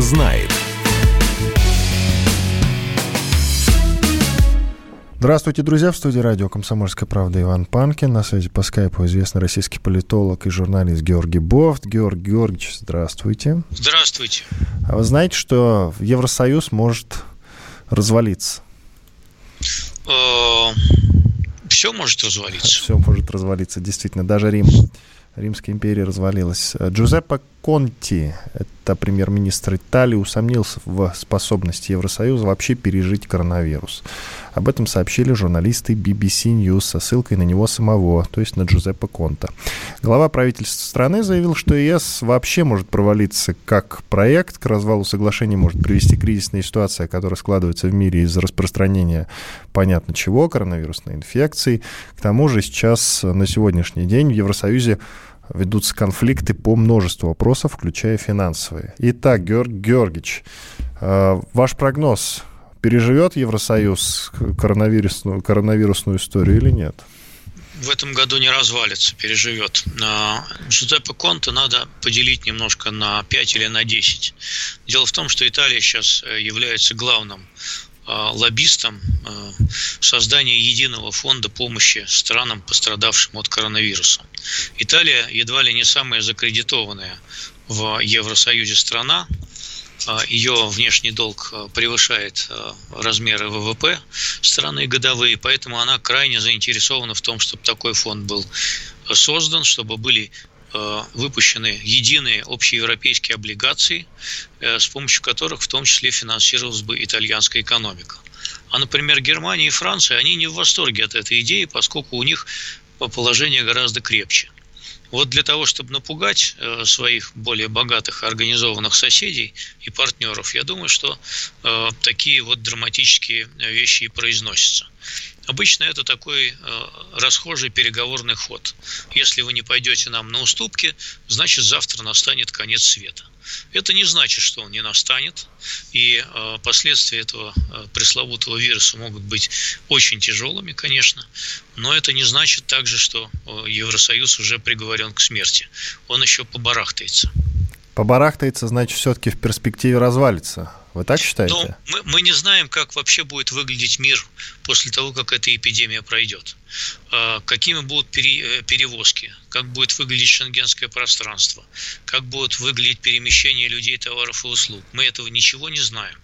знает. Здравствуйте, друзья. В студии радио «Комсомольская правда» Иван Панкин. На связи по скайпу известный российский политолог и журналист Георгий Бофт. Георгий Георгиевич, здравствуйте. Здравствуйте. А вы знаете, что Евросоюз может развалиться? Э, Все может развалиться. Все может развалиться, действительно. Даже Рим, Римская империя развалилась. Джузеппе Конти, это премьер-министр Италии, усомнился в способности Евросоюза вообще пережить коронавирус. Об этом сообщили журналисты BBC News со ссылкой на него самого, то есть на Джузеппе Конта. Глава правительства страны заявил, что ЕС вообще может провалиться как проект, к развалу соглашения может привести кризисная ситуация, которая складывается в мире из-за распространения понятно чего, коронавирусной инфекции. К тому же сейчас, на сегодняшний день, в Евросоюзе ведутся конфликты по множеству вопросов, включая финансовые. Итак, Георг Георгиевич, э, ваш прогноз, переживет Евросоюз коронавирусную, коронавирусную историю или нет? В этом году не развалится, переживет. Джузеппе Конте надо поделить немножко на 5 или на 10. Дело в том, что Италия сейчас э, является главным э, лоббистом создания единого фонда помощи странам, пострадавшим от коронавируса. Италия едва ли не самая закредитованная в Евросоюзе страна. Ее внешний долг превышает размеры ВВП страны годовые, поэтому она крайне заинтересована в том, чтобы такой фонд был создан, чтобы были выпущены единые общеевропейские облигации, с помощью которых в том числе финансировалась бы итальянская экономика. А, например, Германия и Франция, они не в восторге от этой идеи, поскольку у них положение гораздо крепче. Вот для того, чтобы напугать э, своих более богатых организованных соседей и партнеров, я думаю, что э, такие вот драматические вещи и произносятся. Обычно это такой э, расхожий переговорный ход. Если вы не пойдете нам на уступки, значит завтра настанет конец света. Это не значит, что он не настанет, и э, последствия этого э, пресловутого вируса могут быть очень тяжелыми, конечно, но это не значит также, что э, Евросоюз уже приговорен к смерти. Он еще побарахтается. Побарахтается, значит, все-таки в перспективе развалится. Вы так считаете? Ну, мы, мы не знаем, как вообще будет выглядеть мир после того, как эта эпидемия пройдет. А, какими будут пере, перевозки, как будет выглядеть шенгенское пространство, как будут выглядеть перемещения людей, товаров и услуг. Мы этого ничего не знаем.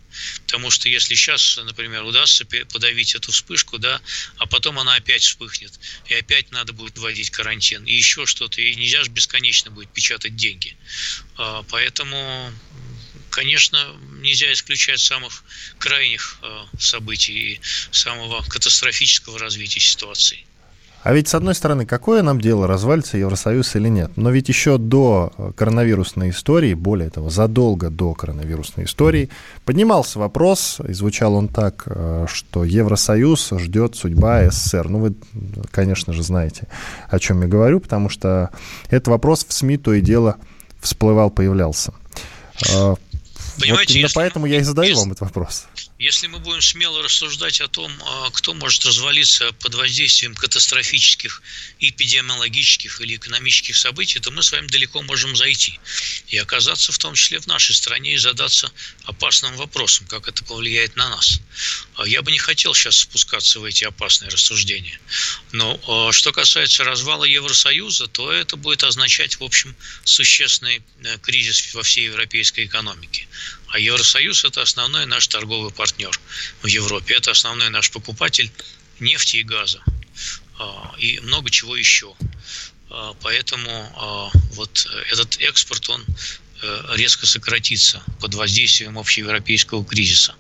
Потому что если сейчас, например, удастся подавить эту вспышку, да, а потом она опять вспыхнет, и опять надо будет вводить карантин, и еще что-то, и нельзя же бесконечно будет печатать деньги. А, поэтому конечно, нельзя исключать самых крайних э, событий и самого катастрофического развития ситуации. А ведь, с одной стороны, какое нам дело, развалится Евросоюз или нет? Но ведь еще до э, коронавирусной истории, более того, задолго до коронавирусной истории, поднимался вопрос, и звучал он так, э, что Евросоюз ждет судьба СССР. Ну, вы, конечно же, знаете, о чем я говорю, потому что этот вопрос в СМИ то и дело всплывал, появлялся. Понимаете, вот именно поэтому я и задаю если, вам этот вопрос. Если мы будем смело рассуждать о том, а, кто может развалиться под воздействием катастрофических эпидемиологических или экономических событий, то мы с вами далеко можем зайти и оказаться в том числе в нашей стране и задаться опасным вопросом, как это повлияет на нас. А я бы не хотел сейчас спускаться в эти опасные рассуждения. Но а, что касается развала Евросоюза, то это будет означать, в общем, существенный э, кризис во всей европейской экономике. А Евросоюз – это основной наш торговый партнер в Европе. Это основной наш покупатель нефти и газа. А, и много чего еще. А, поэтому а, вот этот экспорт, он резко сократится под воздействием общеевропейского кризиса.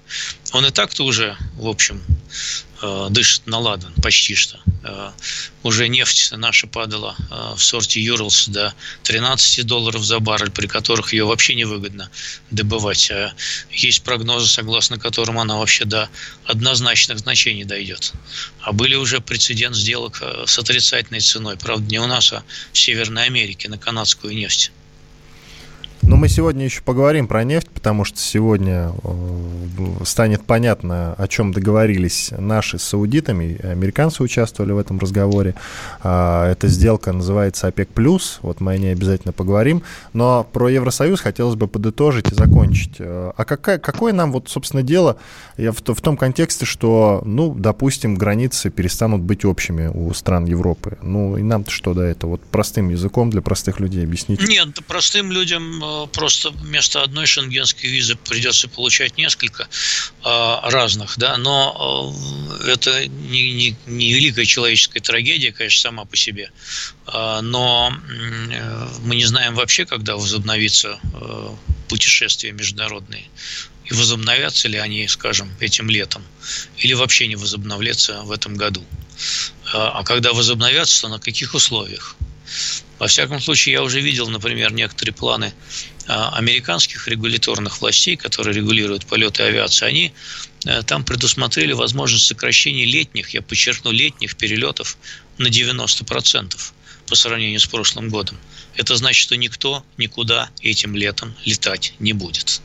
Он и так-то уже, в общем, э, дышит на ладан почти что. Э, уже нефть наша падала э, в сорте Юрлс до 13 долларов за баррель, при которых ее вообще невыгодно добывать. Есть прогнозы, согласно которым она вообще до однозначных значений дойдет. А были уже прецедент сделок э, с отрицательной ценой. Правда, не у нас, а в Северной Америке на канадскую нефть. Но мы сегодня еще поговорим про нефть, потому что сегодня э, станет понятно, о чем договорились наши с саудитами. Американцы участвовали в этом разговоре. А, эта сделка называется ОПЕК+. Вот мы о ней обязательно поговорим. Но про Евросоюз хотелось бы подытожить и закончить. Э, а какая, какое нам, вот, собственно, дело в, в том контексте, что, ну, допустим, границы перестанут быть общими у стран Европы. Ну, и нам-то что до этого? Вот простым языком для простых людей объяснить. Нет, простым людям э, просто вместо одной шенгенской визы придется получать несколько э, разных, да, но э, это не, не, не великая человеческая трагедия, конечно, сама по себе, но мы не знаем вообще, когда возобновится путешествия международные и возобновятся ли они, скажем, этим летом, или вообще не возобновляться в этом году. А когда возобновятся, то на каких условиях? Во всяком случае, я уже видел, например, некоторые планы а, американских регуляторных властей, которые регулируют полеты авиации, они э, там предусмотрели возможность сокращения летних, я подчеркну, летних перелетов на 90% по сравнению с прошлым годом. Это значит, что никто никуда этим летом летать не будет.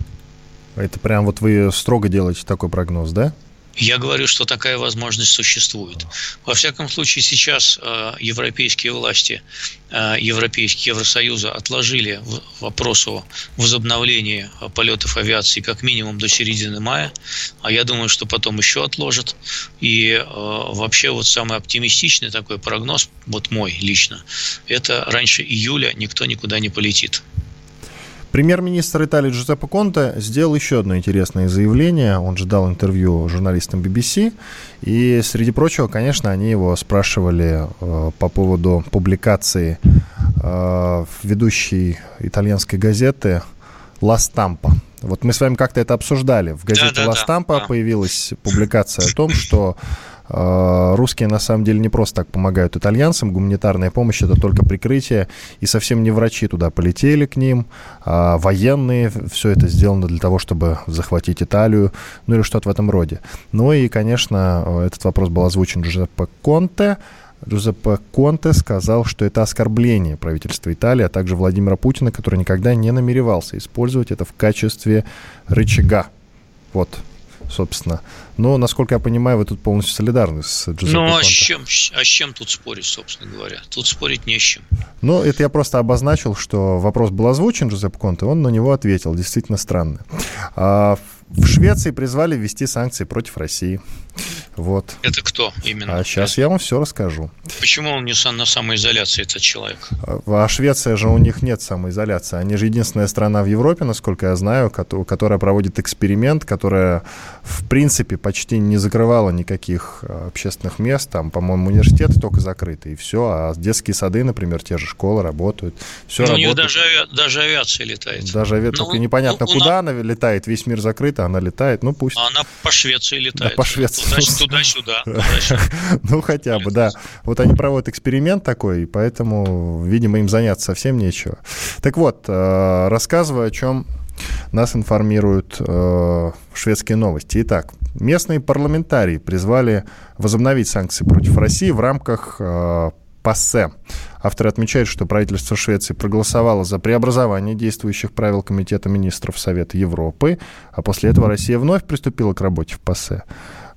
Это прям вот вы строго делаете такой прогноз, да? Я говорю, что такая возможность существует. Во всяком случае, сейчас э, европейские власти э, Европейские Евросоюза отложили вопрос о возобновлении э, полетов авиации как минимум до середины мая, а я думаю, что потом еще отложат. И вообще вот самый оптимистичный такой прогноз, вот мой лично, это раньше июля никто никуда не полетит. Премьер-министр Италии Джузеппе Конте сделал еще одно интересное заявление. Он же дал интервью журналистам BBC. И, среди прочего, конечно, они его спрашивали э, по поводу публикации э, ведущей итальянской газеты «Ла Стампа». Вот мы с вами как-то это обсуждали. В газете «Ла Стампа» появилась публикация о том, что русские на самом деле не просто так помогают итальянцам. Гуманитарная помощь это только прикрытие. И совсем не врачи туда полетели к ним, а военные. Все это сделано для того, чтобы захватить Италию. Ну или что-то в этом роде. Ну и, конечно, этот вопрос был озвучен Джузеппе Конте. Джузеппе Конте сказал, что это оскорбление правительства Италии, а также Владимира Путина, который никогда не намеревался использовать это в качестве рычага. Вот собственно. Но, насколько я понимаю, вы тут полностью солидарны с Джузеппе Ну, а с, чем, а с чем тут спорить, собственно говоря? Тут спорить не с чем. Ну, это я просто обозначил, что вопрос был озвучен Джузеппе Конте, он на него ответил. Действительно странно. А, в Швеции призвали ввести санкции против России. Вот. Это кто именно? А сейчас я вам все расскажу. Почему он не на самоизоляции, этот человек? А, а Швеция же у них нет самоизоляции. Они же единственная страна в Европе, насколько я знаю, которая проводит эксперимент, которая, в принципе, почти не закрывала никаких а, общественных мест. Там, по-моему, университеты только закрыты, и все. А детские сады, например, те же школы работают. Все ну, работает. у них даже, ави... даже авиация летает. Даже авиация, ну, только непонятно, ну, куда она летает. Весь мир закрыт, а она летает. Ну, пусть. Она по Швеции летает. Да, по Швеции туда-сюда. Ну, хотя бы, да. Вот они проводят эксперимент такой, поэтому, видимо, им заняться совсем нечего. Так вот, э, рассказываю, о чем нас информируют э, шведские новости. Итак, местные парламентарии призвали возобновить санкции против России в рамках э. Авторы отмечают, что правительство Швеции проголосовало за преобразование действующих правил Комитета министров Совета Европы, а после этого Россия вновь приступила к работе в ПАСЕ.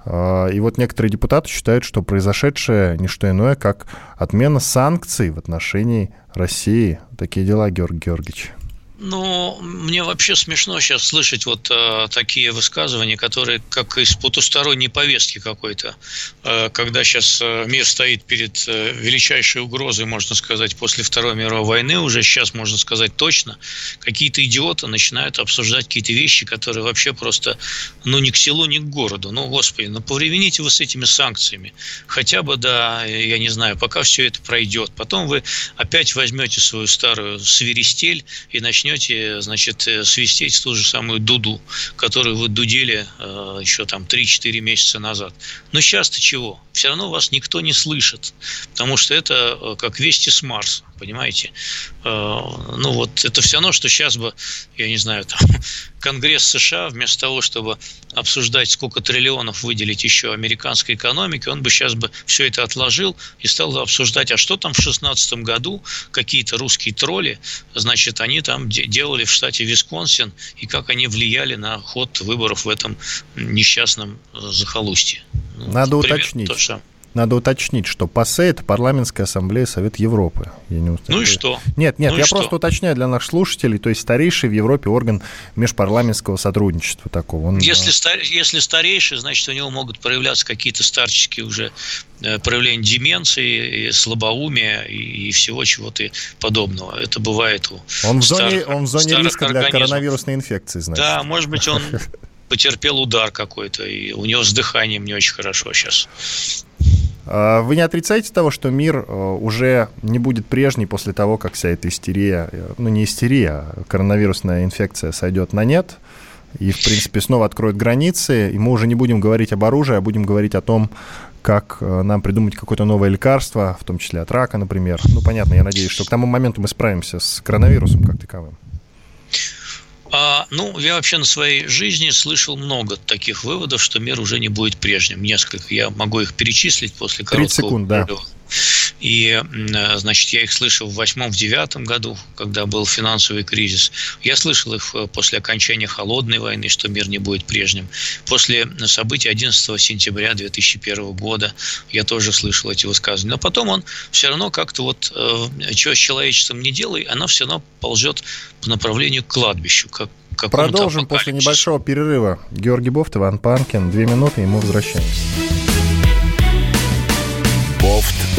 А, и вот некоторые депутаты считают, что произошедшее не что иное, как отмена санкций в отношении России. Такие дела, Георгий Георгиевич. Ну, мне вообще смешно сейчас слышать вот э, такие высказывания, которые как из потусторонней повестки какой-то, э, когда сейчас э, мир стоит перед э, величайшей угрозой, можно сказать, после Второй мировой войны, уже сейчас можно сказать точно, какие-то идиоты начинают обсуждать какие-то вещи, которые вообще просто, ну, ни к селу, ни к городу. Ну, господи, ну, повремените вы с этими санкциями. Хотя бы, да, я не знаю, пока все это пройдет. Потом вы опять возьмете свою старую свиристель и начнете начнете, значит, э, свистеть ту же самую дуду, которую вы дудели э, еще там 3-4 месяца назад. Но сейчас-то чего? Все равно вас никто не слышит, потому что это э, как вести с Марса понимаете? Э, ну вот это все равно, что сейчас бы, я не знаю, там, Конгресс США вместо того, чтобы обсуждать, сколько триллионов выделить еще американской экономике, он бы сейчас бы все это отложил и стал обсуждать, а что там в 2016 году какие-то русские тролли, значит, они там делали в штате Висконсин и как они влияли на ход выборов в этом несчастном захолустье. Ну, Надо уточнить. То, что... Надо уточнить, что ПАСЕ – это Парламентская ассамблея Совета Европы. Я не ну и что? Нет, нет, ну я просто уточняю для наших слушателей, то есть старейший в Европе орган межпарламентского сотрудничества такого. Он, если, стар, если старейший, значит, у него могут проявляться какие-то старческие уже э, проявления деменции, и слабоумия и, и всего чего-то подобного. Это бывает у Он в зоне, старых, он в зоне риска для коронавирусной инфекции, значит. Да, может быть, он потерпел удар какой-то, и у него с дыханием не очень хорошо сейчас. А, вы не отрицаете того, что мир э, уже не будет прежний после того, как вся эта истерия, э, ну не истерия, а коронавирусная инфекция сойдет на нет, и, в принципе, снова откроют границы, и мы уже не будем говорить об оружии, а будем говорить о том, как э, нам придумать какое-то новое лекарство, в том числе от рака, например. Ну, понятно, я надеюсь, что к тому моменту мы справимся с коронавирусом как таковым. А, ну, я вообще на своей жизни слышал много таких выводов, что мир уже не будет прежним. Несколько. Я могу их перечислить после короткого 30 секунд, да. И, э, значит, я их слышал в восьмом, в девятом году, когда был финансовый кризис. Я слышал их э, после окончания холодной войны, что мир не будет прежним. После событий 11 сентября 2001 года я тоже слышал эти высказывания. Но потом он все равно как-то вот, э, что с человечеством не делай, оно все равно ползет по направлению к кладбищу, как Продолжим после небольшого перерыва. Георгий Бофт, Иван Панкин. Две минуты, и мы возвращаемся.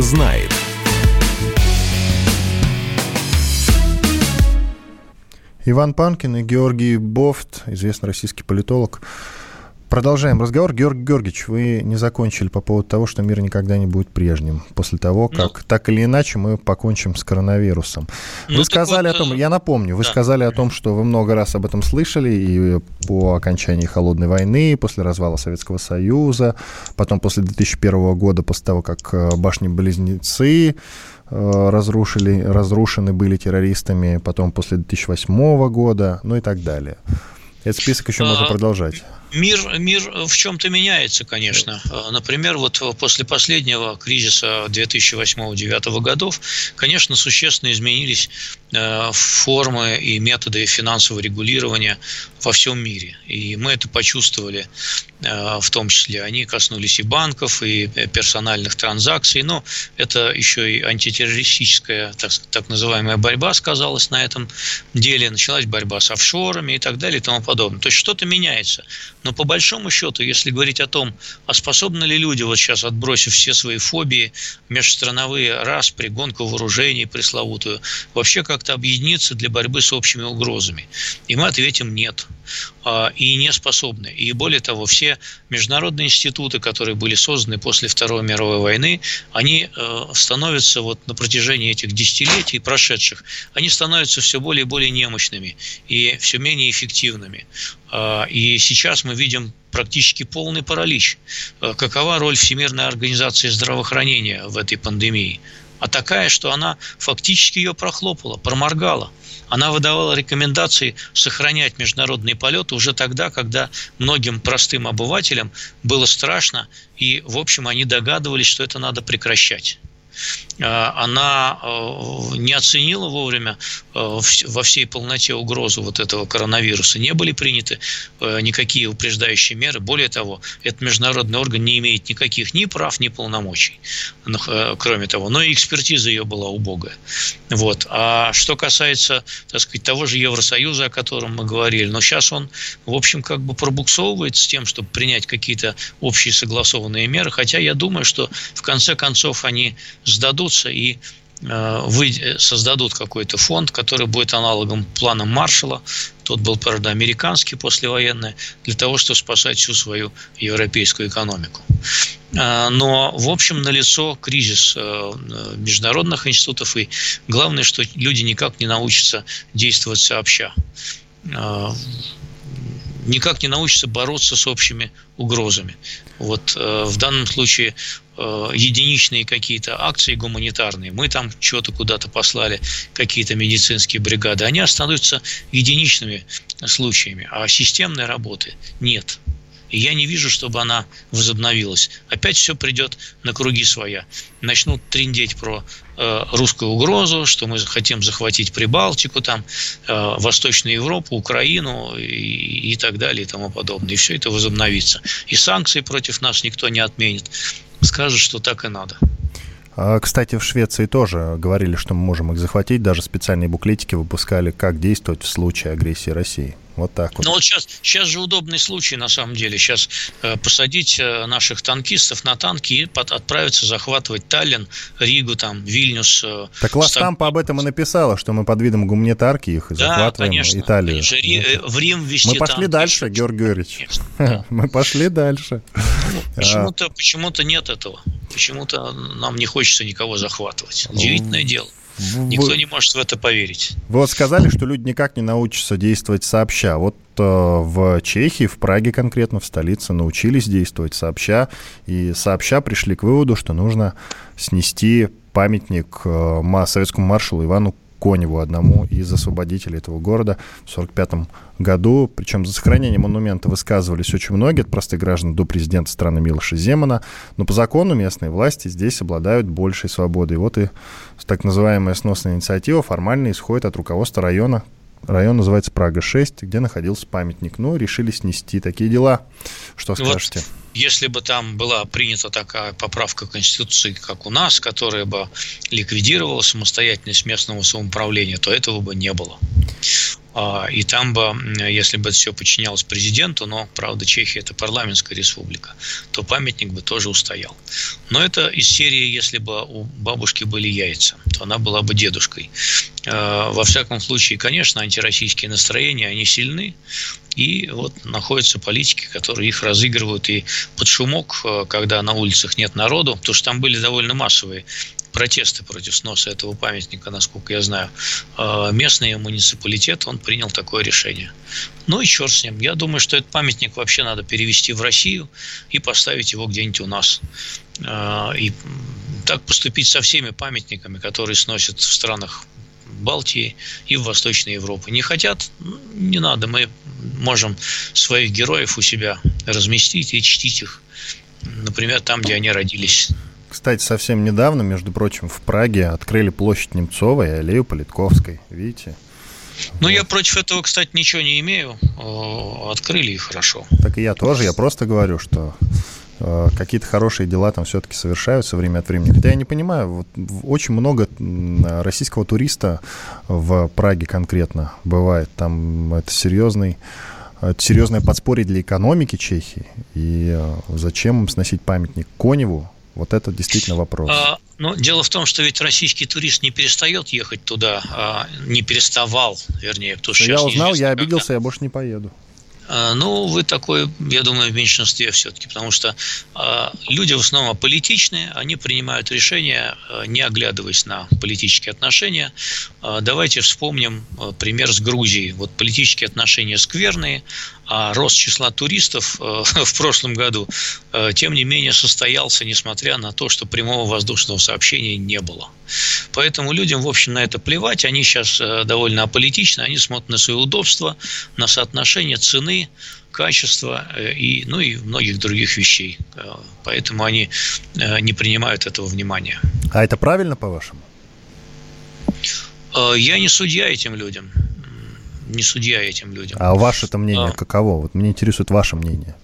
Знает. Иван Панкин и Георгий Бофт, известный российский политолог, Продолжаем разговор. Георгий Георгиевич, вы не закончили по поводу того, что мир никогда не будет прежним после того, ну. как ну, так или иначе мы покончим с коронавирусом. Ну, вы сказали вот, о том, э, я напомню, вы да. сказали о том, что вы много раз об этом слышали и по окончании холодной войны, после развала Советского Союза, потом после 2001 года, после того, как э, башни-близнецы э, разрушили, разрушены были террористами, потом после 2008 года, ну и так далее. Этот список еще можно продолжать. Мир, мир в чем-то меняется, конечно. Например, вот после последнего кризиса 2008-2009 годов, конечно, существенно изменились э, формы и методы финансового регулирования во всем мире. И мы это почувствовали э, в том числе. Они коснулись и банков, и персональных транзакций, но это еще и антитеррористическая, так, так называемая борьба сказалась на этом деле. Началась борьба с офшорами и так далее и тому подобное. То есть что-то меняется. Но по большому счету, если говорить о том, а способны ли люди, вот сейчас отбросив все свои фобии, межстрановые распри, гонку вооружений пресловутую, вообще как-то объединиться для борьбы с общими угрозами? И мы ответим нет. А, и не способны. И более того, все международные институты, которые были созданы после Второй мировой войны, они э, становятся вот на протяжении этих десятилетий прошедших, они становятся все более и более немощными и все менее эффективными. А, и сейчас мы видим практически полный паралич. А, какова роль Всемирной организации здравоохранения в этой пандемии? А такая, что она фактически ее прохлопала, проморгала. Она выдавала рекомендации сохранять международные полеты уже тогда, когда многим простым обывателям было страшно, и, в общем, они догадывались, что это надо прекращать. Э, она э, не оценила вовремя э, во всей полноте угрозу вот этого коронавируса. Не были приняты никакие упреждающие меры. Более того, этот международный орган не имеет никаких ни прав, ни полномочий, кроме того. Но и экспертиза ее была убогая. Вот. А что касается, так сказать, того же Евросоюза, о котором мы говорили, но сейчас он, в общем, как бы пробуксовывает с тем, чтобы принять какие-то общие согласованные меры, хотя я думаю, что в конце концов они сдадутся и вы, создадут какой-то фонд, который будет аналогом плана Маршала, тот был, правда, американский послевоенный, для того, чтобы спасать всю свою европейскую экономику. Но, в общем, налицо кризис международных институтов, и главное, что люди никак не научатся действовать сообща никак не научится бороться с общими угрозами. Вот э, в данном случае э, единичные какие-то акции гуманитарные, мы там что-то куда-то послали, какие-то медицинские бригады, они останутся единичными случаями, а системной работы нет. И я не вижу, чтобы она возобновилась. Опять все придет на круги своя. Начнут триндеть про э, русскую угрозу, что мы хотим захватить Прибалтику, там, э, Восточную Европу, Украину и, и так далее и тому подобное. И все это возобновится. И санкции против нас никто не отменит. Скажут, что так и надо. А, кстати, в Швеции тоже говорили, что мы можем их захватить. Даже специальные буклетики выпускали, как действовать в случае агрессии России. Вот так вот. Ну вот сейчас, сейчас же удобный случай, на самом деле. Сейчас э, посадить э, наших танкистов на танки и под, отправиться захватывать Таллин, Ригу, там, Вильнюс. Э, так Ластампа об этом и написала, что мы под видом гуманитарки их да, захватываем конечно, Италию. Конечно. Ри, в Рим вести Мы пошли танки, дальше, Георгий Георгиевич. Да. Мы пошли дальше. Ну, почему-то, почему-то нет этого. Почему-то нам не хочется никого захватывать. Удивительное дело. Никто не может в это поверить. Вы вот сказали, что люди никак не научатся действовать сообща. Вот э, в Чехии, в Праге конкретно, в столице научились действовать сообща, и сообща пришли к выводу, что нужно снести памятник э, советскому маршалу Ивану Коневу, одному из освободителей этого города в 1945 году. Причем за сохранение монумента высказывались очень многие, от простых граждан до президента страны Милоша Земана. Но по закону местные власти здесь обладают большей свободой. Вот и так называемая сносная инициатива формально исходит от руководства района, Район называется Прага-6, где находился памятник. Ну, решили снести такие дела. Что скажете? Вот если бы там была принята такая поправка Конституции, как у нас, которая бы ликвидировала самостоятельность местного самоуправления, то этого бы не было. А, и там бы, если бы это все подчинялось президенту, но, правда, Чехия – это парламентская республика, то памятник бы тоже устоял. Но это из серии, если бы у бабушки были яйца, то она была бы дедушкой. А, во всяком случае, конечно, антироссийские настроения, они сильны, и вот находятся политики, которые их разыгрывают и под шумок, э, когда на улицах нет народу, потому что там были довольно массовые протесты против сноса этого памятника, насколько я знаю, э, местный муниципалитет, он принял такое решение. Ну и черт с ним. Я думаю, что этот памятник вообще надо перевести в Россию и поставить его где-нибудь у нас. Э, и так поступить со всеми памятниками, которые сносят в странах Балтии и в Восточной Европе. Не хотят, не надо, мы можем своих героев у себя разместить и чтить их, например, там, где они родились. Кстати, совсем недавно, между прочим, в Праге открыли площадь Немцовой и аллею Политковской. Видите? Ну, вот. я против этого, кстати, ничего не имею. Открыли и хорошо. Так и я тоже. Я просто говорю, что Э, какие-то хорошие дела там все-таки совершаются время от времени. Хотя я не понимаю, вот очень много российского туриста в Праге конкретно бывает. Там это серьезный это серьезное подспорье для экономики Чехии. И э, зачем им сносить памятник Коневу? Вот это действительно вопрос. А, ну, дело в том, что ведь российский турист не перестает ехать туда, а не переставал, вернее, потому что Я узнал, я обиделся, когда. я больше не поеду. А, ну, вы такой, я думаю, в меньшинстве все-таки, потому что э, люди в основном политичные, они принимают решения, э, не оглядываясь на политические отношения. Э, давайте вспомним пример с Грузией. Вот политические отношения скверные, а рост числа туристов э, в прошлом году, э, тем не менее, состоялся, несмотря на то, что прямого воздушного сообщения не было. Поэтому людям, в общем, на это плевать. Они сейчас э, довольно аполитичны, они смотрят на свое удобство, на соотношение цены, качества и, ну, и многих других вещей. Поэтому они не принимают этого внимания. А это правильно, по-вашему? Я не судья этим людям не судья этим людям. А ваше-то мнение а, каково? Вот мне интересует ваше мнение.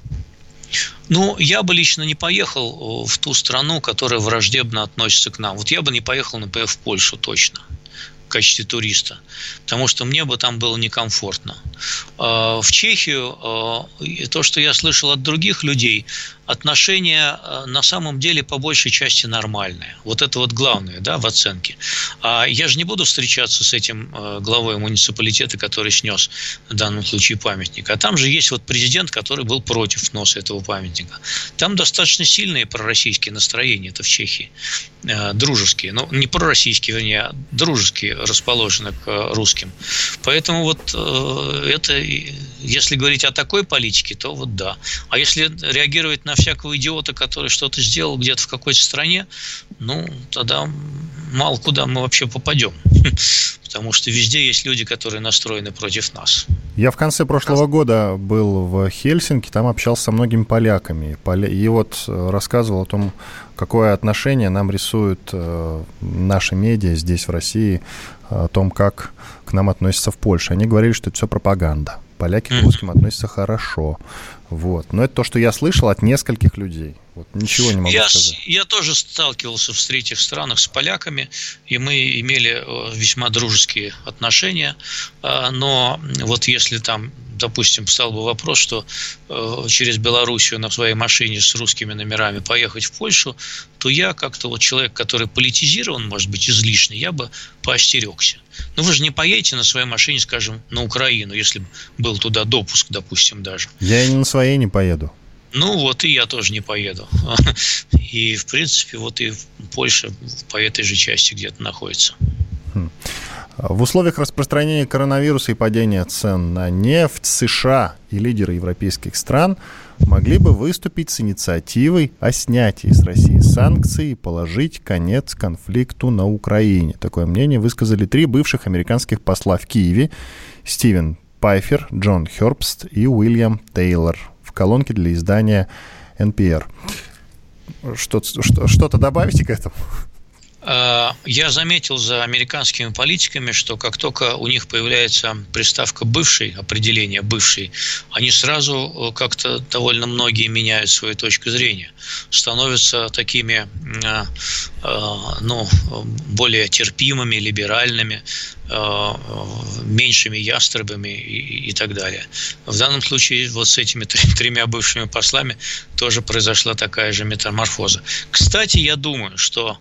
Ну, я бы лично не поехал в ту страну, которая враждебно относится к нам. Вот я бы не поехал, например, в Польшу точно. в качестве туриста, потому что мне бы там было некомфортно. А, в Чехию то, что я слышал от других людей, отношения на самом деле по большей части нормальные. Вот это вот главное да, в оценке. А я же не буду встречаться с этим главой муниципалитета, который снес в данном случае памятник. А там же есть вот президент, который был против сноса этого памятника. Там достаточно сильные пророссийские настроения, это в Чехии, дружеские. Ну, не пророссийские, вернее, а дружеские расположены к русским. Поэтому вот э, это, если говорить о такой политике, то вот да. А если реагировать на всякого идиота, который что-то сделал где-то в какой-то стране, ну, тогда мало куда мы вообще попадем. Потому что везде есть люди, которые настроены против нас. Я в конце прошлого года был в Хельсинки, там общался со многими поляками. И вот э, рассказывал о том, какое отношение нам рисуют э, наши медиа здесь, в России, о том, как к нам относятся в Польше. Они говорили, что это все пропаганда. Поляки к русским относятся хорошо. Вот. Но это то, что я слышал от нескольких людей. Вот ничего не могу я, сказать. Я тоже сталкивался в третьих странах с поляками, и мы имели э, весьма дружеские отношения. А, но вот если там допустим, встал бы вопрос, что э, через Белоруссию на своей машине с русскими номерами поехать в Польшу, то я как-то вот человек, который политизирован, может быть, излишне, я бы поостерегся. Ну, вы же не поедете на своей машине, скажем, на Украину, если был туда допуск, допустим, даже. Я и на своей не поеду. Ну, вот и я тоже не поеду. И, в принципе, вот и Польша по этой же части где-то находится. В условиях распространения коронавируса и падения цен на нефть США и лидеры европейских стран могли бы выступить с инициативой о снятии с России санкций и положить конец конфликту на Украине. Такое мнение высказали три бывших американских посла в Киеве Стивен Пайфер, Джон Хербст и Уильям Тейлор в колонке для издания NPR. Что-то, что-то добавите к этому? Э, я заметил за американскими политиками, что как только у них появляется приставка «бывший», определение «бывший», они сразу э, как-то довольно многие меняют свою точку зрения, становятся такими э, ну, более терпимыми, либеральными, меньшими ястребами и, и так далее. В данном случае вот с этими тремя бывшими послами тоже произошла такая же метаморфоза. Кстати, я думаю, что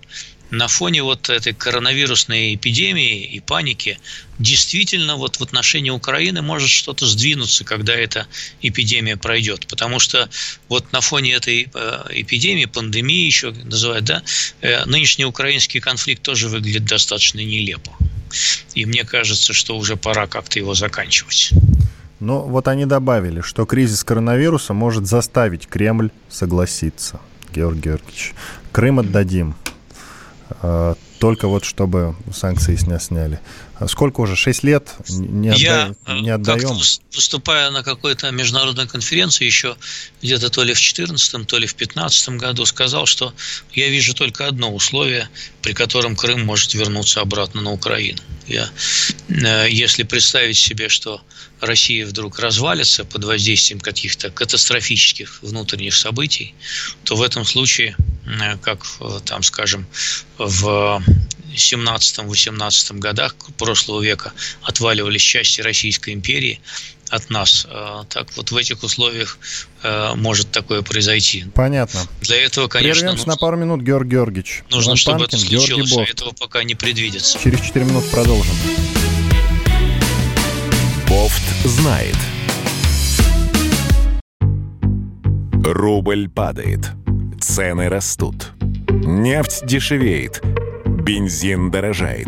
на фоне вот этой коронавирусной эпидемии и паники действительно вот в отношении Украины может что-то сдвинуться, когда эта эпидемия пройдет. Потому что вот на фоне этой э, эпидемии, пандемии еще называют, да, э, нынешний украинский конфликт тоже выглядит достаточно нелепо. И мне кажется, что уже пора как-то его заканчивать. Но вот они добавили, что кризис коронавируса может заставить Кремль согласиться. Георгий Георгиевич, Крым отдадим. А, только вот чтобы санкции сня сняли. А сколько уже? Шесть лет не, отда... Я э, не отдаем? выступая на какой-то международной конференции еще где-то то ли в 2014, то ли в 2015 году, сказал, что я вижу только одно условие, при котором Крым может вернуться обратно на Украину. Я, э, если представить себе, что Россия вдруг развалится под воздействием каких-то катастрофических внутренних событий, то в этом случае, э, как там, скажем, в 17-18 годах прошлого века отваливались части Российской империи от нас. Э, так вот в этих условиях э, может такое произойти. Понятно. Для этого, конечно, Прервемся нужно, на пару минут, Георгий Георгиевич. Нужно, Иван чтобы Панкин, это случилось, а этого пока не предвидится. Через 4 минуты продолжим. Бофт знает. Рубль падает. Цены растут. Нефть дешевеет. Бензин дорожает.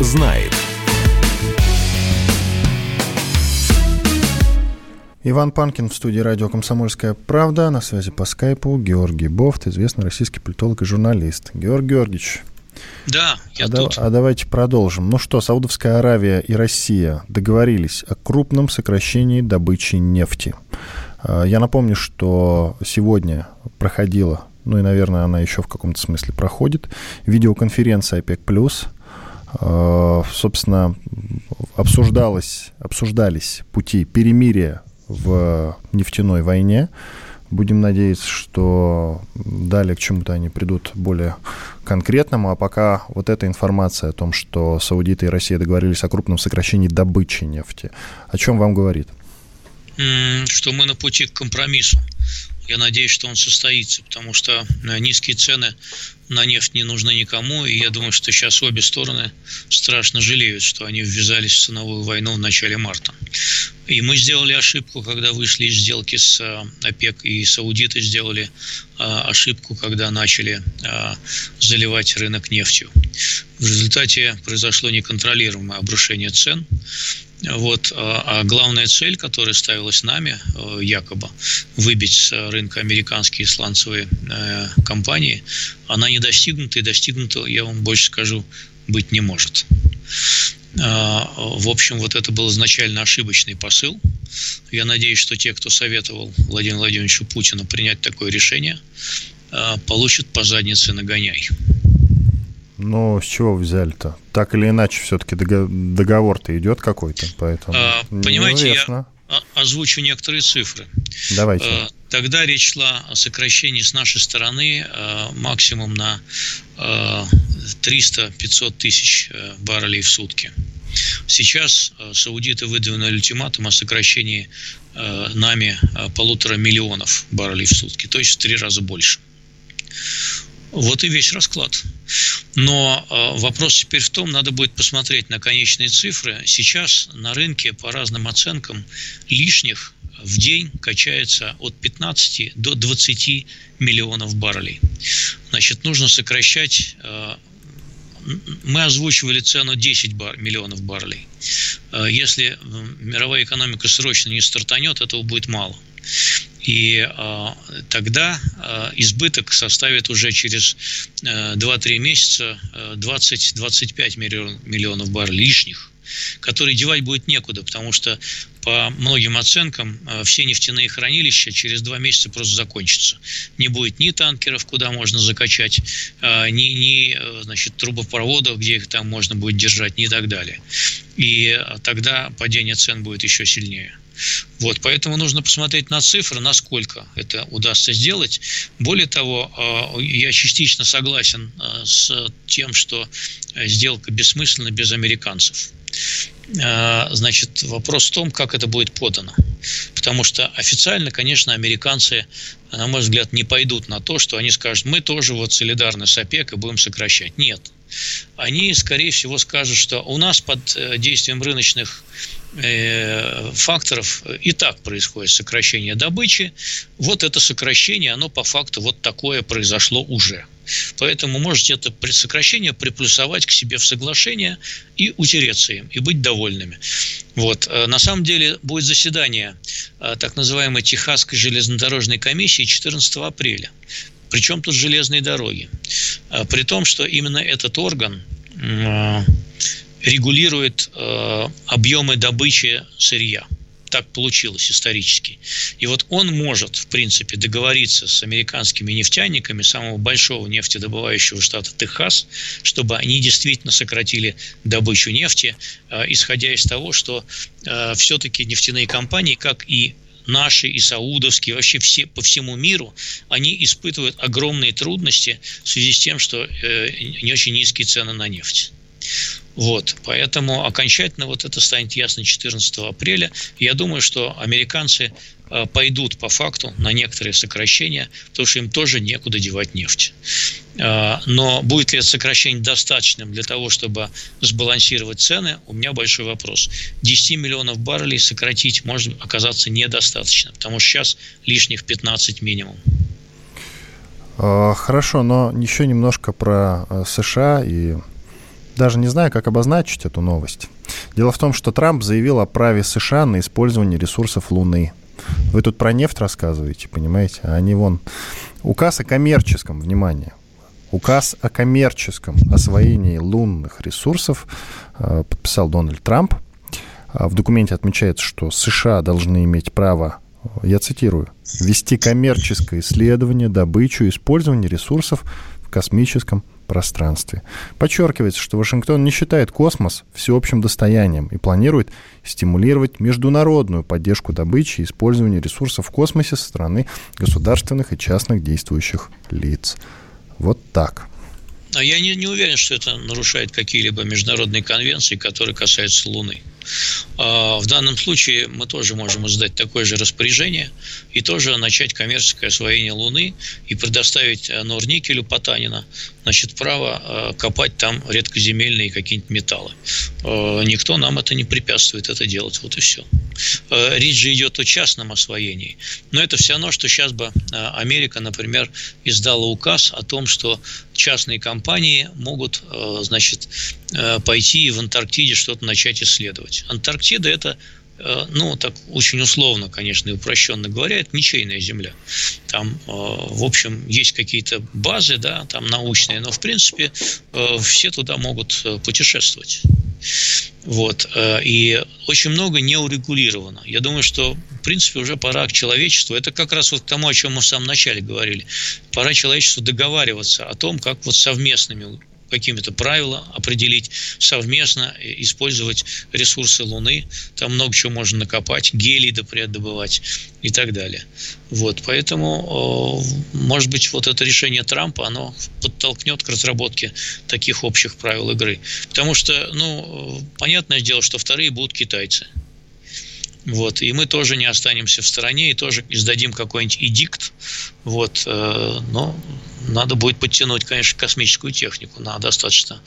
Знает. Иван Панкин в студии радио «Комсомольская правда». На связи по скайпу Георгий Бофт, известный российский политолог и журналист. Георгий Георгиевич, Да, я а, тут. Да, а давайте продолжим. Ну что, Саудовская Аравия и Россия договорились о крупном сокращении добычи нефти. А, я напомню, что сегодня проходила, ну и, наверное, она еще в каком-то смысле проходит, видеоконференция ОПЕК+. А, собственно, обсуждалось, обсуждались пути перемирия в нефтяной войне. Будем надеяться, что далее к чему-то они придут более конкретному, а пока вот эта информация о том, что саудиты и Россия договорились о крупном сокращении добычи нефти, о чем вам говорит? Что мы на пути к компромиссу. Я надеюсь, что он состоится, потому что э, низкие цены на нефть не нужны никому, и я думаю, что сейчас обе стороны страшно жалеют, что они ввязались в ценовую войну в начале марта. И мы сделали ошибку, когда вышли из сделки с э, ОПЕК, и саудиты сделали э, ошибку, когда начали заливать рынок нефтью. В результате произошло неконтролируемое обрушение цен, вот. А, а главная цель, которая ставилась нами, э, якобы, выбить с рынка американские сланцевые э, компании, она не достигнута, и достигнута, я вам больше скажу, быть не может. А, в общем, вот это был изначально ошибочный посыл. Я надеюсь, что те, кто советовал Владимиру Владимировичу Путину принять такое решение, э, получат по заднице нагоняй. Но с чего взяли-то? Так или иначе, все-таки договор-то идет какой-то, поэтому. А, понимаете, неизвестно. я озвучу некоторые цифры. Давайте. А, тогда речь шла о сокращении с нашей стороны а, максимум на 300-500 тысяч э, баррелей в сутки. Сейчас саудиты выдвинули ультиматум о сокращении нами полутора миллионов баррелей в сутки, то есть в три раза больше. Вот и весь расклад. Но э, вопрос теперь в том, надо будет посмотреть на конечные цифры. Сейчас на рынке, по разным оценкам, лишних в день качается от 15 до 20 миллионов баррелей. Значит, нужно сокращать э, мы озвучивали цену 10 бар, миллионов баррелей. Э, если мировая экономика срочно не стартанет, этого будет мало. И э, тогда э, избыток составит уже через э, 2-3 месяца э, 20-25 миллион, миллионов бар лишних, которые девать будет некуда, потому что по многим оценкам э, все нефтяные хранилища через два месяца просто закончатся. Не будет ни танкеров, куда можно закачать, э, ни, ни э, значит, трубопроводов, где их там можно будет держать, ни так далее. И тогда падение цен будет еще сильнее. Вот, поэтому нужно посмотреть на цифры, насколько это удастся сделать. Более того, а, я частично согласен а, с тем, что сделка бессмысленна без американцев. А, значит, вопрос в том, как это будет подано. Потому что официально, конечно, американцы, на мой взгляд, не пойдут на то, что они скажут, мы тоже вот солидарны с ОПЕК и будем сокращать. Нет. Они, скорее всего, скажут, что у нас под э, действием рыночных факторов и так происходит сокращение добычи. Вот это сокращение, оно по факту вот такое произошло уже. Поэтому можете это сокращение приплюсовать к себе в соглашение и утереться им, и быть довольными. Вот. Э, на самом деле будет заседание э, так называемой Техасской железнодорожной комиссии 14 апреля. Причем тут железные дороги. При том, что именно этот орган регулирует э, объемы добычи сырья. Так получилось исторически. И вот он может, в принципе, договориться с американскими нефтяниками самого большого нефтедобывающего штата Техас, чтобы они действительно сократили добычу нефти, э, исходя из того, что э, все-таки нефтяные компании, как и наши и саудовские, вообще все по всему миру, они испытывают огромные трудности в связи с тем, что не очень низкие цены на нефть. Вот, поэтому окончательно вот это станет ясно 14 апреля. Я думаю, что американцы э, пойдут по факту на некоторые сокращения, потому что им тоже некуда девать нефть. Э, но будет ли это сокращение достаточным для того, чтобы сбалансировать цены, у меня большой вопрос. 10 миллионов баррелей сократить может оказаться недостаточно, потому что сейчас лишних 15 минимум. Э, хорошо, но еще немножко про США и даже не знаю, как обозначить эту новость. Дело в том, что Трамп заявил о праве США на использование ресурсов Луны. Вы тут про нефть рассказываете, понимаете? А они вон... Указ о коммерческом, внимание. Указ о коммерческом освоении лунных ресурсов э, подписал Дональд Трамп. А в документе отмечается, что США должны иметь право, я цитирую, вести коммерческое исследование, добычу и использование ресурсов в космическом пространстве. Подчеркивается, что Вашингтон не считает космос всеобщим достоянием и планирует стимулировать международную поддержку добычи и использования ресурсов в космосе со стороны государственных и частных действующих лиц. Вот так. А я не, не уверен, что это нарушает какие-либо международные конвенции, которые касаются Луны. А, в данном случае мы тоже можем издать такое же распоряжение и тоже начать коммерческое освоение Луны и предоставить э, Норникелю Потанина значит, право э, копать там редкоземельные какие-нибудь металлы. Э, никто нам это не препятствует это делать. Вот и все. Речь же идет о частном освоении. Но это все равно, что сейчас бы Америка, например, издала указ о том, что частные компании могут значит, пойти в Антарктиде что-то начать исследовать. Антарктида это э, ну, так очень условно, конечно, и упрощенно говоря, это ничейная земля. Там, э, в общем, есть какие-то базы, да, там научные, но, в принципе, э, все туда могут путешествовать. Вот. И очень много не урегулировано. Я думаю, что, в принципе, уже пора к человечеству. Это как раз вот к тому, о чем мы в самом начале говорили. Пора человечеству договариваться о том, как вот совместными какими-то правила определить, совместно использовать ресурсы Луны. Там много чего можно накопать, гелий, например, добывать и так далее. Вот, поэтому, может быть, вот это решение Трампа, оно подтолкнет к разработке таких общих правил игры. Потому что, ну, понятное дело, что вторые будут китайцы. Вот, и мы тоже не останемся в стороне и тоже издадим какой-нибудь эдикт. Вот, э, но надо будет подтянуть, конечно, космическую технику на достаточно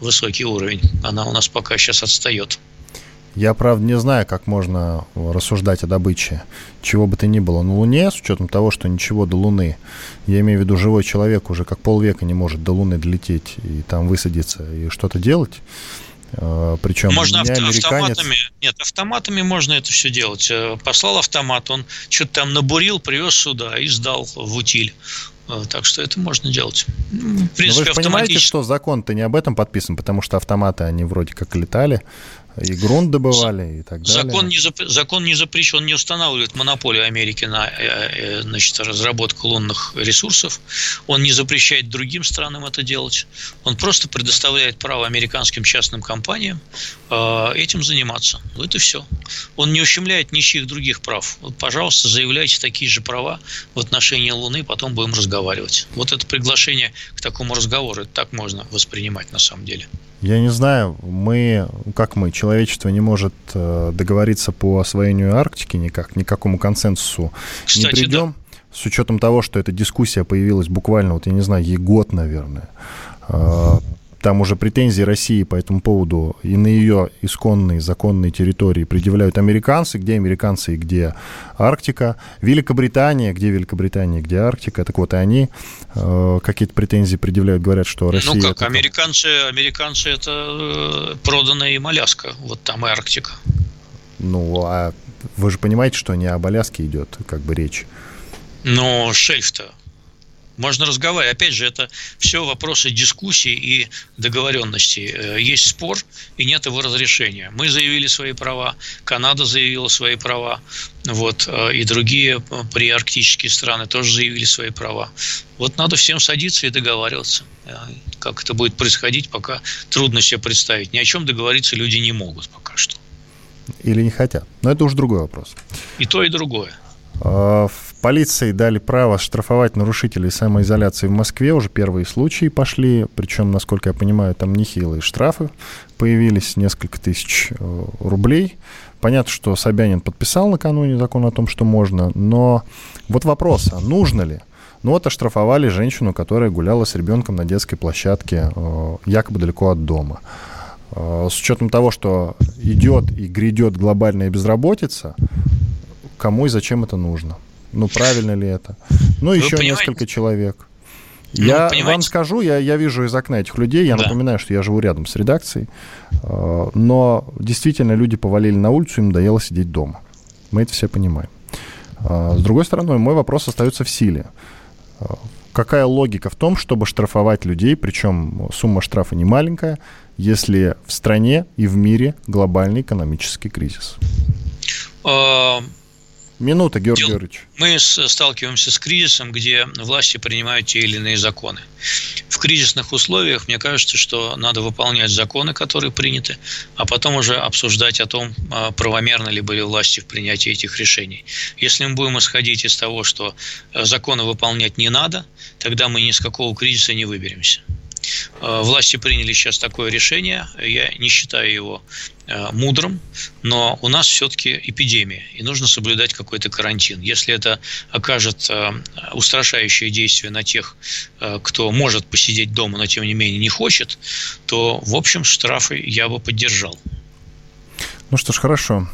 высокий уровень. Она у нас пока сейчас отстает. Я, правда, не знаю, как можно рассуждать о добыче чего бы то ни было на Луне, с учетом того, что ничего до Луны, я имею в виду живой человек уже как полвека не может до Луны долететь и там высадиться и что-то делать. Э, Причем можно авто, американец... автоматами, нет, автоматами можно это все делать. Э, послал автомат, он что-то там набурил, привез сюда и сдал в утиль. Э, так что это можно делать. В принципе, Но вы же понимаете, что закон-то не об этом подписан, потому что автоматы, они вроде как летали, и грунт добывали и так далее. Закон не, зап... закон не запрещен, не устанавливает монополию Америки на э, э, значит, разработку лунных ресурсов. Он не запрещает другим странам это делать. Он просто предоставляет право американским частным компаниям э, этим заниматься. Вот и все. Он не ущемляет ничьих других прав. Вот, пожалуйста, заявляйте такие же права в отношении Луны, потом будем разговаривать. Вот это приглашение к такому разговору, это так можно воспринимать на самом деле. Я не знаю, мы, как мы, человечество не может э, договориться по освоению Арктики никак, никакому консенсусу Кстати, не придем. Да. С учетом того, что эта дискуссия появилась буквально, вот я не знаю, ей год, наверное. Там уже претензии России по этому поводу и на ее исконные законные территории предъявляют американцы, где американцы и где Арктика. Великобритания, где Великобритания, где Арктика. Так вот, и они э, какие-то претензии предъявляют, говорят, что ну Россия... Ну как, это... американцы, американцы это э, проданная им Аляска, вот там и Арктика. Ну, а вы же понимаете, что не об Аляске идет как бы речь. Но шельф-то можно разговаривать. Опять же, это все вопросы дискуссии и договоренности. Э, есть спор, и нет его разрешения. Мы заявили свои права, Канада заявила свои права, вот, э, и другие э, приарктические страны тоже заявили свои права. Вот надо всем садиться и договариваться. Как это будет происходить, пока трудно себе представить. Ни о чем договориться люди не могут пока что. Или не хотят. Но это уже другой вопрос. И то, и другое. А, в полиции дали право штрафовать нарушителей самоизоляции в Москве. Уже первые случаи пошли. Причем, насколько я понимаю, там нехилые штрафы появились. Несколько тысяч э, рублей. Понятно, что Собянин подписал накануне закон о том, что можно. Но вот вопрос, а нужно ли? Ну вот оштрафовали женщину, которая гуляла с ребенком на детской площадке, э, якобы далеко от дома. Э, с учетом того, что идет и грядет глобальная безработица, кому и зачем это нужно. Ну, правильно ли это? Ну, Вы еще понимаете? несколько человек. Ну, я понимаете? вам скажу, я, я вижу из окна этих людей, я да. напоминаю, что я живу рядом с редакцией, э, но действительно люди повалили на улицу, им надоело сидеть дома. Мы это все понимаем. Э, с другой стороны, мой вопрос остается в силе. Э, какая логика в том, чтобы штрафовать людей, причем сумма штрафа не маленькая, если в стране и в мире глобальный экономический кризис? Минута, Георгий Георгиевич. Мы сталкиваемся с кризисом, где власти принимают те или иные законы. В кризисных условиях, мне кажется, что надо выполнять законы, которые приняты, а потом уже обсуждать о том, а, правомерно ли были власти в принятии этих решений. Если мы будем исходить из того, что э, законы выполнять не надо, тогда мы ни с какого кризиса не выберемся. Э, власти приняли сейчас такое решение, я не считаю его мудрым, но у нас все-таки эпидемия, и нужно соблюдать какой-то карантин. Если это окажет э, устрашающее действие на тех, кто может посидеть дома, но тем не менее не хочет, то, в общем, штрафы я бы поддержал. Ну что ж, хорошо.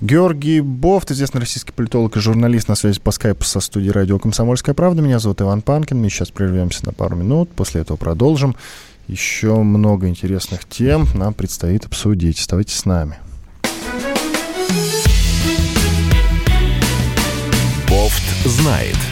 Георгий Бофт, известный российский политолог и журналист на связи по скайпу со студией радио «Комсомольская правда». Меня зовут Иван Панкин. Мы сейчас прервемся на пару минут. После этого продолжим. Еще много интересных тем нам предстоит обсудить. Оставайтесь с нами. Бофт знает –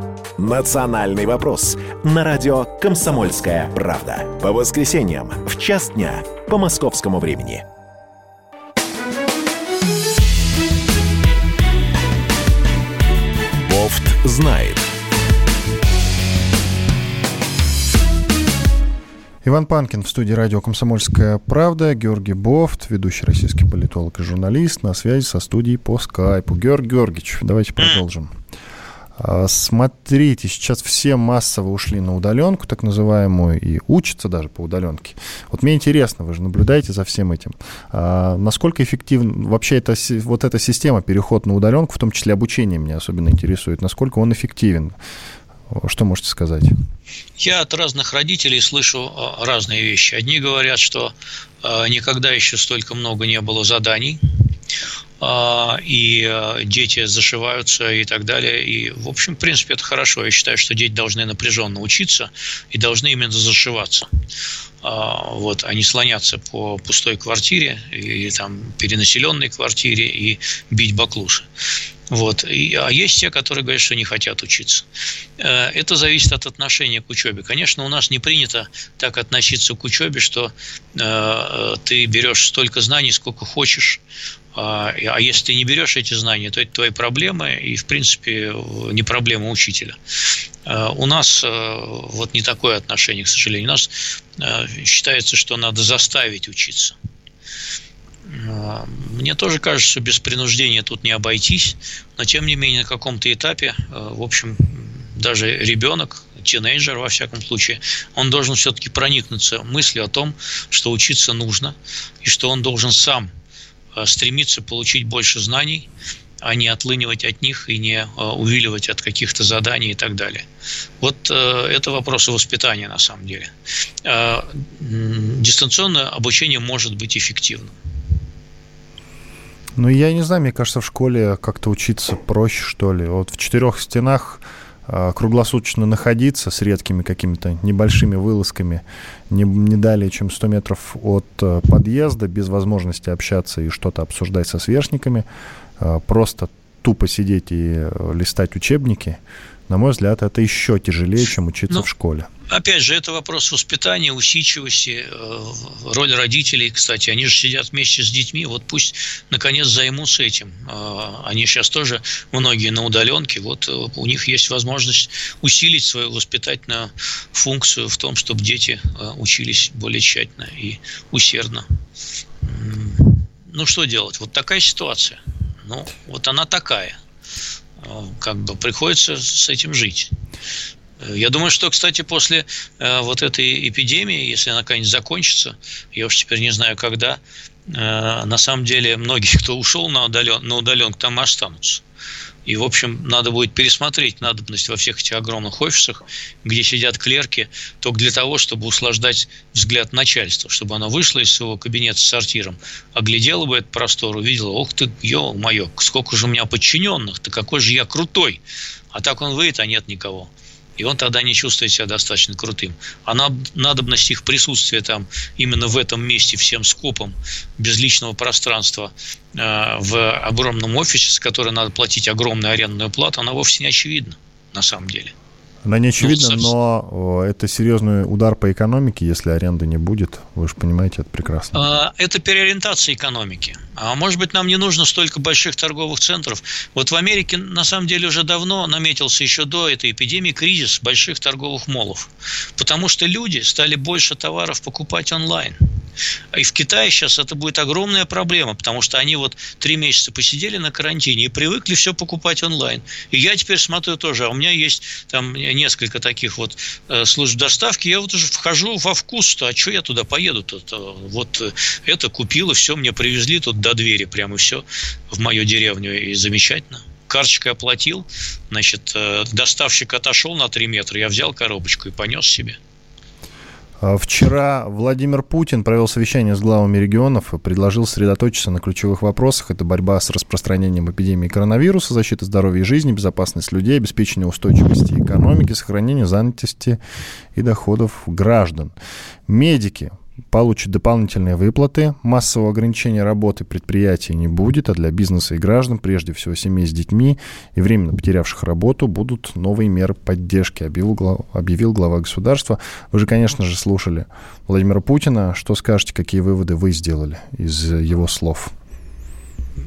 «Национальный вопрос» на радио «Комсомольская правда». По воскресеньям в час дня по московскому времени. Бофт знает. Иван Панкин в студии радио «Комсомольская правда», Георгий Бофт, ведущий российский политолог и журналист, на связи со студией по скайпу. Георгий Георгиевич, давайте продолжим. А, смотрите, сейчас все массово ушли на удаленку, так называемую, и учатся даже по удаленке. Вот мне интересно, вы же наблюдаете за всем этим. А насколько эффективна вообще эта, вот эта система, переход на удаленку, в том числе обучение меня особенно интересует, насколько он эффективен? Что можете сказать? Я от разных родителей слышу а, разные вещи. Одни говорят, что никогда еще столько много не было заданий, и а, дети зашиваются и так далее. И, в общем, в принципе, это хорошо. Я считаю, что дети должны напряженно учиться и должны именно зашиваться. А, вот, а не слоняться по пустой квартире или там перенаселенной квартире и бить баклуши. Вот. И, а есть те, которые говорят, что не хотят учиться. Э, это зависит от отношения к учебе. Конечно, у нас не принято так относиться к учебе, что э, ты берешь столько знаний, сколько хочешь, а, а если ты не берешь эти знания, то это твои проблемы и, в принципе, не проблема учителя. А, у нас э, вот не такое отношение, к сожалению. У нас э, считается, что надо заставить учиться. А, мне тоже кажется, без принуждения тут не обойтись, но тем не менее на каком-то этапе, э, в общем, даже ребенок, тинейджер во всяком случае, он должен все-таки проникнуться мыслью о том, что учиться нужно, и что он должен сам стремиться получить больше знаний, а не отлынивать от них и не э, увиливать от каких-то заданий и так далее. Вот э, это вопросы воспитания на самом деле. Дистанционное обучение может быть эффективным. Ну, я не знаю, мне кажется, в школе как-то учиться проще, что ли. Вот в четырех стенах круглосуточно находиться с редкими какими-то небольшими вылазками не, не далее, чем 100 метров от э, подъезда, без возможности общаться и что-то обсуждать со сверстниками, а, просто тупо сидеть и э, листать учебники, на мой взгляд, это еще тяжелее, чем учиться ну, в школе. Опять же, это вопрос воспитания, усидчивости, э, роль родителей, кстати. Они же сидят вместе с детьми, вот пусть наконец займутся этим. Э, они сейчас тоже многие на удаленке, вот э, у них есть возможность усилить свою воспитательную функцию в том, чтобы дети учились более тщательно и усердно. Ну, что делать? Вот такая ситуация. Ну, вот она такая. Как бы приходится с этим жить. Я думаю, что, кстати, после э, вот этой эпидемии, если она когда-нибудь закончится, я уж теперь не знаю когда, э, на самом деле многие, кто ушел на, удален, на удаленку, там останутся. И, в общем, надо будет пересмотреть надобность во всех этих огромных офисах, где сидят клерки, только для того, чтобы услаждать взгляд начальства, чтобы оно вышло из своего кабинета с сортиром, оглядело бы этот простор, увидела, ох ты, ё-моё, сколько же у меня подчиненных, ты какой же я крутой. А так он выйдет, а нет никого и он тогда не чувствует себя достаточно крутым. А надобность их присутствия там именно в этом месте всем скопом, без личного пространства, э, в огромном офисе, с которым надо платить огромную арендную плату, она вовсе не очевидна на самом деле. Она не очевидна, ну, но это серьезный удар по экономике, если аренды не будет. Вы же понимаете, это прекрасно. А, это переориентация экономики. А может быть, нам не нужно столько больших торговых центров. Вот в Америке, на самом деле, уже давно наметился еще до этой эпидемии кризис больших торговых молов. Потому что люди стали больше товаров покупать онлайн. И в Китае сейчас это будет огромная проблема, потому что они вот три месяца посидели на карантине и привыкли все покупать онлайн. И я теперь смотрю тоже, а у меня есть там несколько таких вот э, служб доставки, я вот уже вхожу во вкус-то, а что я туда поеду-то? Вот э, это купил, и все, мне привезли тут до двери прямо все в мою деревню, и замечательно карточкой оплатил, значит, э, доставщик отошел на 3 метра, я взял коробочку и понес себе. А вчера Владимир Путин провел совещание с главами регионов и предложил сосредоточиться на ключевых вопросах. Это борьба с распространением эпидемии коронавируса, защита здоровья и жизни, безопасность людей, обеспечение устойчивости экономики, сохранение занятости и доходов граждан. Медики получат дополнительные выплаты, массового ограничения работы предприятий не будет, а для бизнеса и граждан, прежде всего семей с детьми и временно потерявших работу, будут новые меры поддержки, объявил, глав, объявил глава государства. Вы же, конечно же, слушали Владимира Путина. Что скажете, какие выводы вы сделали из его слов?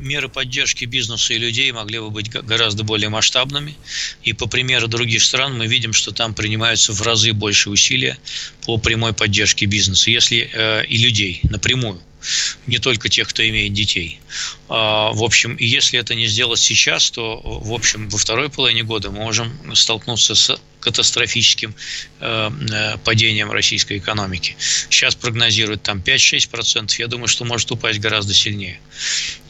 Меры поддержки бизнеса и людей могли бы быть гораздо более масштабными. И по примеру других стран мы видим, что там принимаются в разы больше усилия по прямой поддержке бизнеса, если э, и людей напрямую не только тех, кто имеет детей. А, в общем, если это не сделать сейчас, то, в общем, во второй половине года мы можем столкнуться с катастрофическим э, э, падением российской экономики. Сейчас прогнозируют там 5-6%, я думаю, что может упасть гораздо сильнее.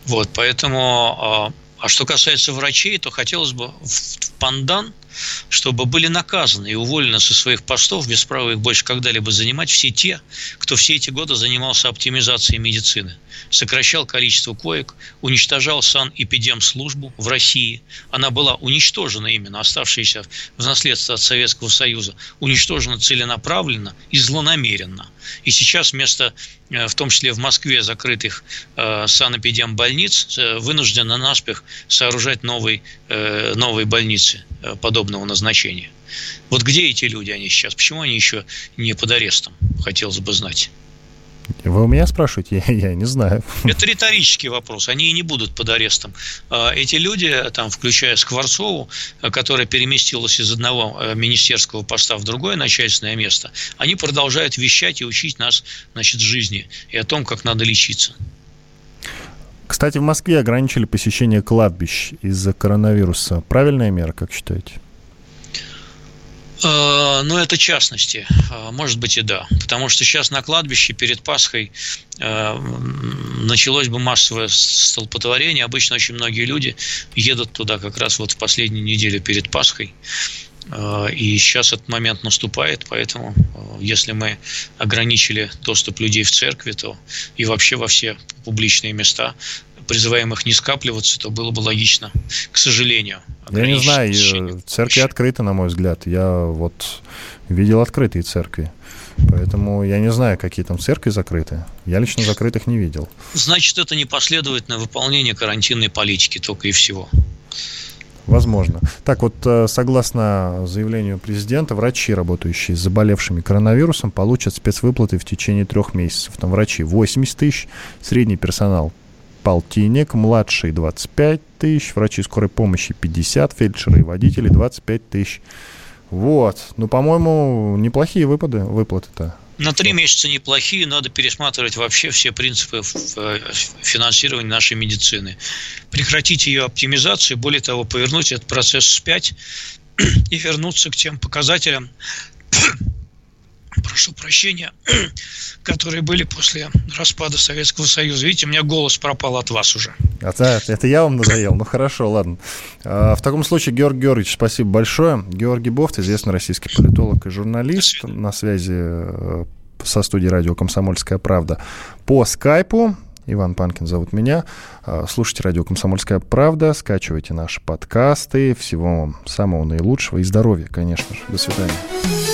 Вот, поэтому, а, а что касается врачей, то хотелось бы в пандан, чтобы были наказаны и уволены со своих постов без права их больше когда-либо занимать все те, кто все эти годы занимался оптимизацией медицины, сокращал количество коек, уничтожал санэпидемслужбу в России. Она была уничтожена именно, оставшаяся в наследство от Советского Союза, уничтожена целенаправленно и злонамеренно. И сейчас вместо Э, в том числе в Москве, закрытых э, санэпидембольниц, э, вынуждены наспех сооружать новые, новые больницы э, подобного назначения. Вот где эти люди они сейчас? Почему они еще не под арестом? Хотелось бы знать. Вы у меня спрашиваете? Я, я не знаю. Это риторический вопрос. Они и не будут под арестом. А, эти люди, там, включая Скворцову, которая переместилась из одного э, министерского поста в другое начальственное место, они продолжают вещать и учить нас значит, жизни и о том, как надо лечиться. Кстати, в Москве ограничили посещение кладбищ из-за коронавируса. Правильная мера, как считаете? Ну, это частности. Э, может быть и да. Потому что сейчас на кладбище перед Пасхой э, началось бы массовое столпотворение. Обычно очень многие люди едут туда как раз вот в последнюю неделю перед Пасхой. И сейчас этот момент наступает, поэтому если мы ограничили доступ людей в церкви, то и вообще во все публичные места призываем их не скапливаться, то было бы логично, к сожалению. Я не знаю, церкви открыты, на мой взгляд. Я вот видел открытые церкви. Поэтому я не знаю, какие там церкви закрыты. Я лично закрытых не видел. Значит, это непоследовательное выполнение карантинной политики только и всего. Возможно. Так вот, э, согласно заявлению президента, врачи, работающие с заболевшими коронавирусом, получат спецвыплаты в течение трех месяцев. Там врачи 80 тысяч, средний персонал полтинник, младший 25 тысяч, врачи скорой помощи 50, фельдшеры и водители 25 тысяч. Вот. Ну, по-моему, неплохие выпады, выплаты-то. На три месяца неплохие, надо пересматривать вообще все принципы финансирования нашей медицины. Прекратить ее оптимизацию, более того, повернуть этот процесс вспять и вернуться к тем показателям, прошу прощения, которые были после распада Советского Союза. Видите, у меня голос пропал от вас уже. Это, это я вам надоел? Ну хорошо, ладно. А, в таком случае, Георгий Георгиевич, спасибо большое. Георгий Бофт, известный российский политолог и журналист, на связи э, со студией радио «Комсомольская правда» по скайпу. Иван Панкин зовут меня. А, слушайте радио «Комсомольская правда», скачивайте наши подкасты. Всего вам самого наилучшего и здоровья, конечно же. До свидания.